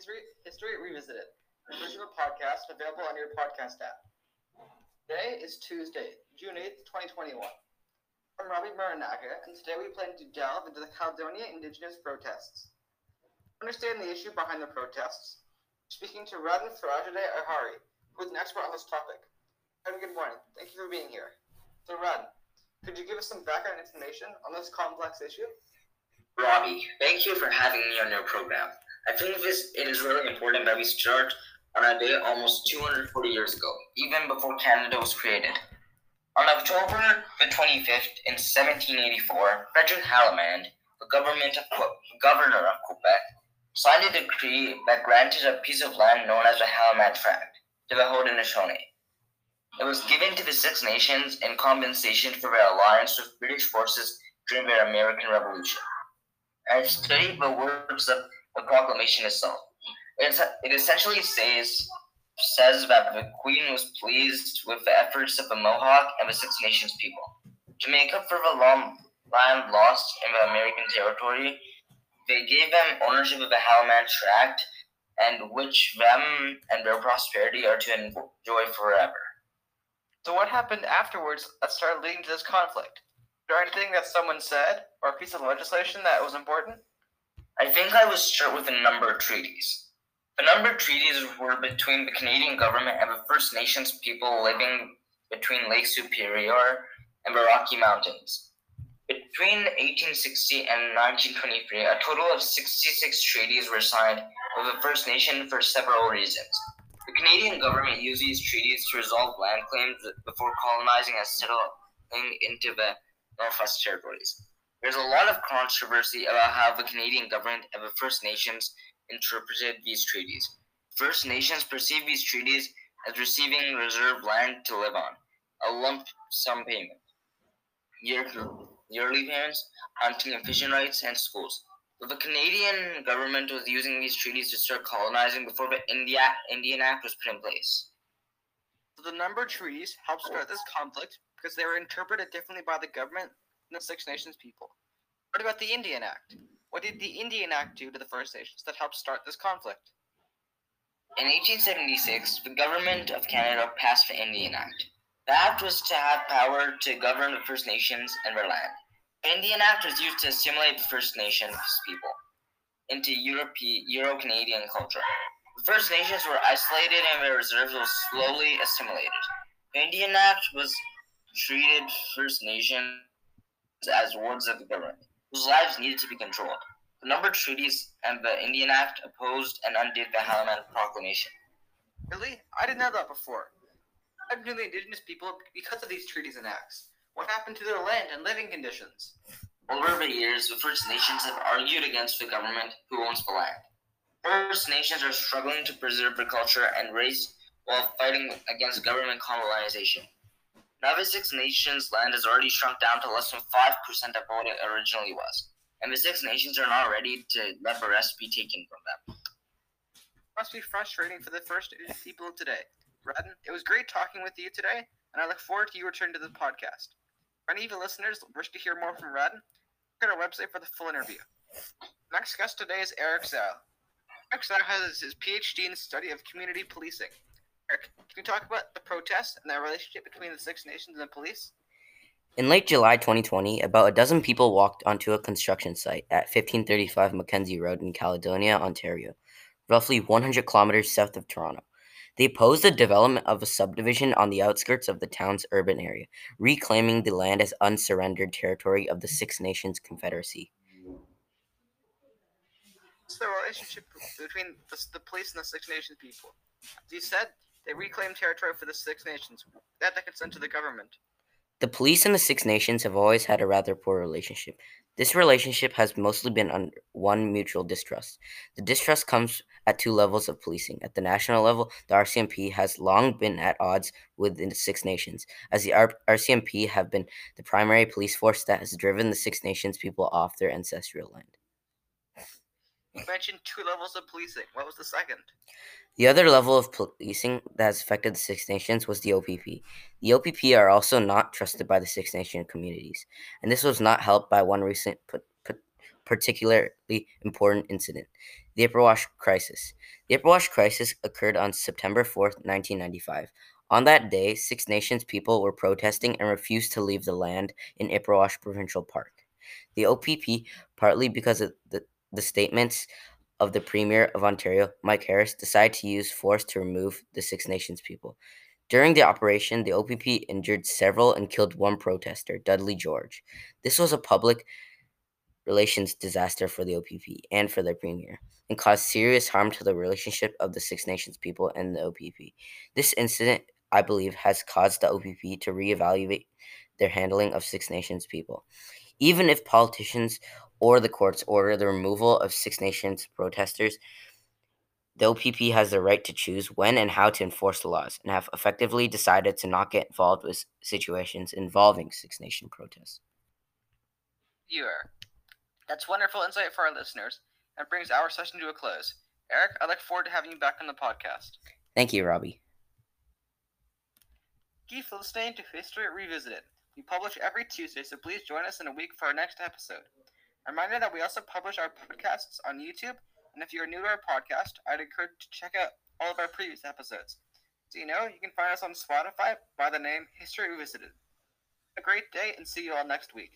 History, History Revisited, original podcast available on your podcast app. Today is Tuesday, June 8th, 2021. I'm Robbie Marinaga, and today we plan to delve into the Caledonia Indigenous protests. Understand the issue behind the protests, speaking to Radhan Farajade Ahari, who is an expert on this topic. Radhan, good morning. Thank you for being here. So, Radhan, could you give us some background information on this complex issue? Robbie, thank you for having me on your program. I think this, it is really important that we start on a day almost 240 years ago, even before Canada was created. On October the 25th in 1784, Frederick Haldimand, the government of governor of Quebec, signed a decree that granted a piece of land known as the Haldimand Tract to the Haudenosaunee. It was given to the Six Nations in compensation for their alliance with British forces during the American Revolution. I studied the words of the proclamation itself. It's, it essentially says says that the Queen was pleased with the efforts of the Mohawk and the Six Nations people to make up for the long land lost in the American territory. They gave them ownership of the Haldimand Tract, and which them and their prosperity are to enjoy forever. So, what happened afterwards that started leading to this conflict? Is there anything that someone said or a piece of legislation that was important? I think I was start with a number of treaties. The number of treaties were between the Canadian government and the First Nations people living between Lake Superior and the Rocky Mountains. Between 1860 and 1923, a total of 66 treaties were signed with the First Nation for several reasons. The Canadian government used these treaties to resolve land claims before colonizing and settling into the Northwest Territories. There's a lot of controversy about how the Canadian government and the First Nations interpreted these treaties. First Nations perceived these treaties as receiving reserved land to live on, a lump sum payment, year, yearly payments, hunting and fishing rights, and schools. But the Canadian government was using these treaties to start colonizing before the India, Indian Act was put in place. So the number of treaties helped start this conflict because they were interpreted differently by the government the Six Nations people. What about the Indian Act? What did the Indian Act do to the First Nations that helped start this conflict? In 1876, the Government of Canada passed the Indian Act. The act was to have power to govern the First Nations and their land. The Indian Act was used to assimilate the First Nations people into Euro Canadian culture. The First Nations were isolated and their reserves were slowly assimilated. The Indian Act was treated First Nations as wards of the government, whose lives needed to be controlled. The number of treaties and the Indian Act opposed and undid the Haldimand Proclamation. Really? I didn't know that before. Happened to the indigenous people because of these treaties and acts? What happened to their land and living conditions? Over the years, the First Nations have argued against the government who owns the land. First Nations are struggling to preserve their culture and race while fighting against government colonization. The Six Nations land has already shrunk down to less than 5% of what it originally was, and the Six Nations are not ready to let the rest be taken from them. It must be frustrating for the First people today. Radhan, it was great talking with you today, and I look forward to you returning to the podcast. For any of the listeners wish to hear more from Radhan, look at our website for the full interview. Next guest today is Eric Zhao. Eric Zhao has his PhD in the study of community policing. Eric, can you talk about the protests and the relationship between the Six Nations and the police? In late July 2020, about a dozen people walked onto a construction site at 1535 McKenzie Road in Caledonia, Ontario, roughly 100 kilometers south of Toronto. They opposed the development of a subdivision on the outskirts of the town's urban area, reclaiming the land as unsurrendered territory of the Six Nations Confederacy. What's the relationship between the, the police and the Six Nations people? As you said, they reclaimed territory for the Six Nations. That they consent to the government. The police and the Six Nations have always had a rather poor relationship. This relationship has mostly been under one mutual distrust. The distrust comes at two levels of policing. At the national level, the RCMP has long been at odds with the Six Nations, as the R- RCMP have been the primary police force that has driven the Six Nations people off their ancestral land. You mentioned two levels of policing. What was the second? The other level of policing that has affected the Six Nations was the OPP. The OPP are also not trusted by the Six Nation communities, and this was not helped by one recent particularly important incident. The Ipperwash Crisis. The Ipperwash Crisis occurred on September 4th, 1995. On that day, Six Nations people were protesting and refused to leave the land in Ipperwash Provincial Park. The OPP, partly because of the, the statements of the Premier of Ontario, Mike Harris, decided to use force to remove the Six Nations people. During the operation, the OPP injured several and killed one protester, Dudley George. This was a public relations disaster for the OPP and for their premier, and caused serious harm to the relationship of the Six Nations people and the OPP. This incident, I believe, has caused the OPP to reevaluate their handling of Six Nations people. Even if politicians or the courts order the removal of Six Nations protesters, the OPP has the right to choose when and how to enforce the laws and have effectively decided to not get involved with situations involving Six Nation protests. Viewer, that's wonderful insight for our listeners and brings our session to a close. Eric, I look forward to having you back on the podcast. Thank you, Robbie. Keep listening to History Revisited. We publish every Tuesday, so please join us in a week for our next episode. Reminder that we also publish our podcasts on YouTube, and if you're new to our podcast, I'd encourage you to check out all of our previous episodes. So you know, you can find us on Spotify by the name History Revisited. A great day, and see you all next week.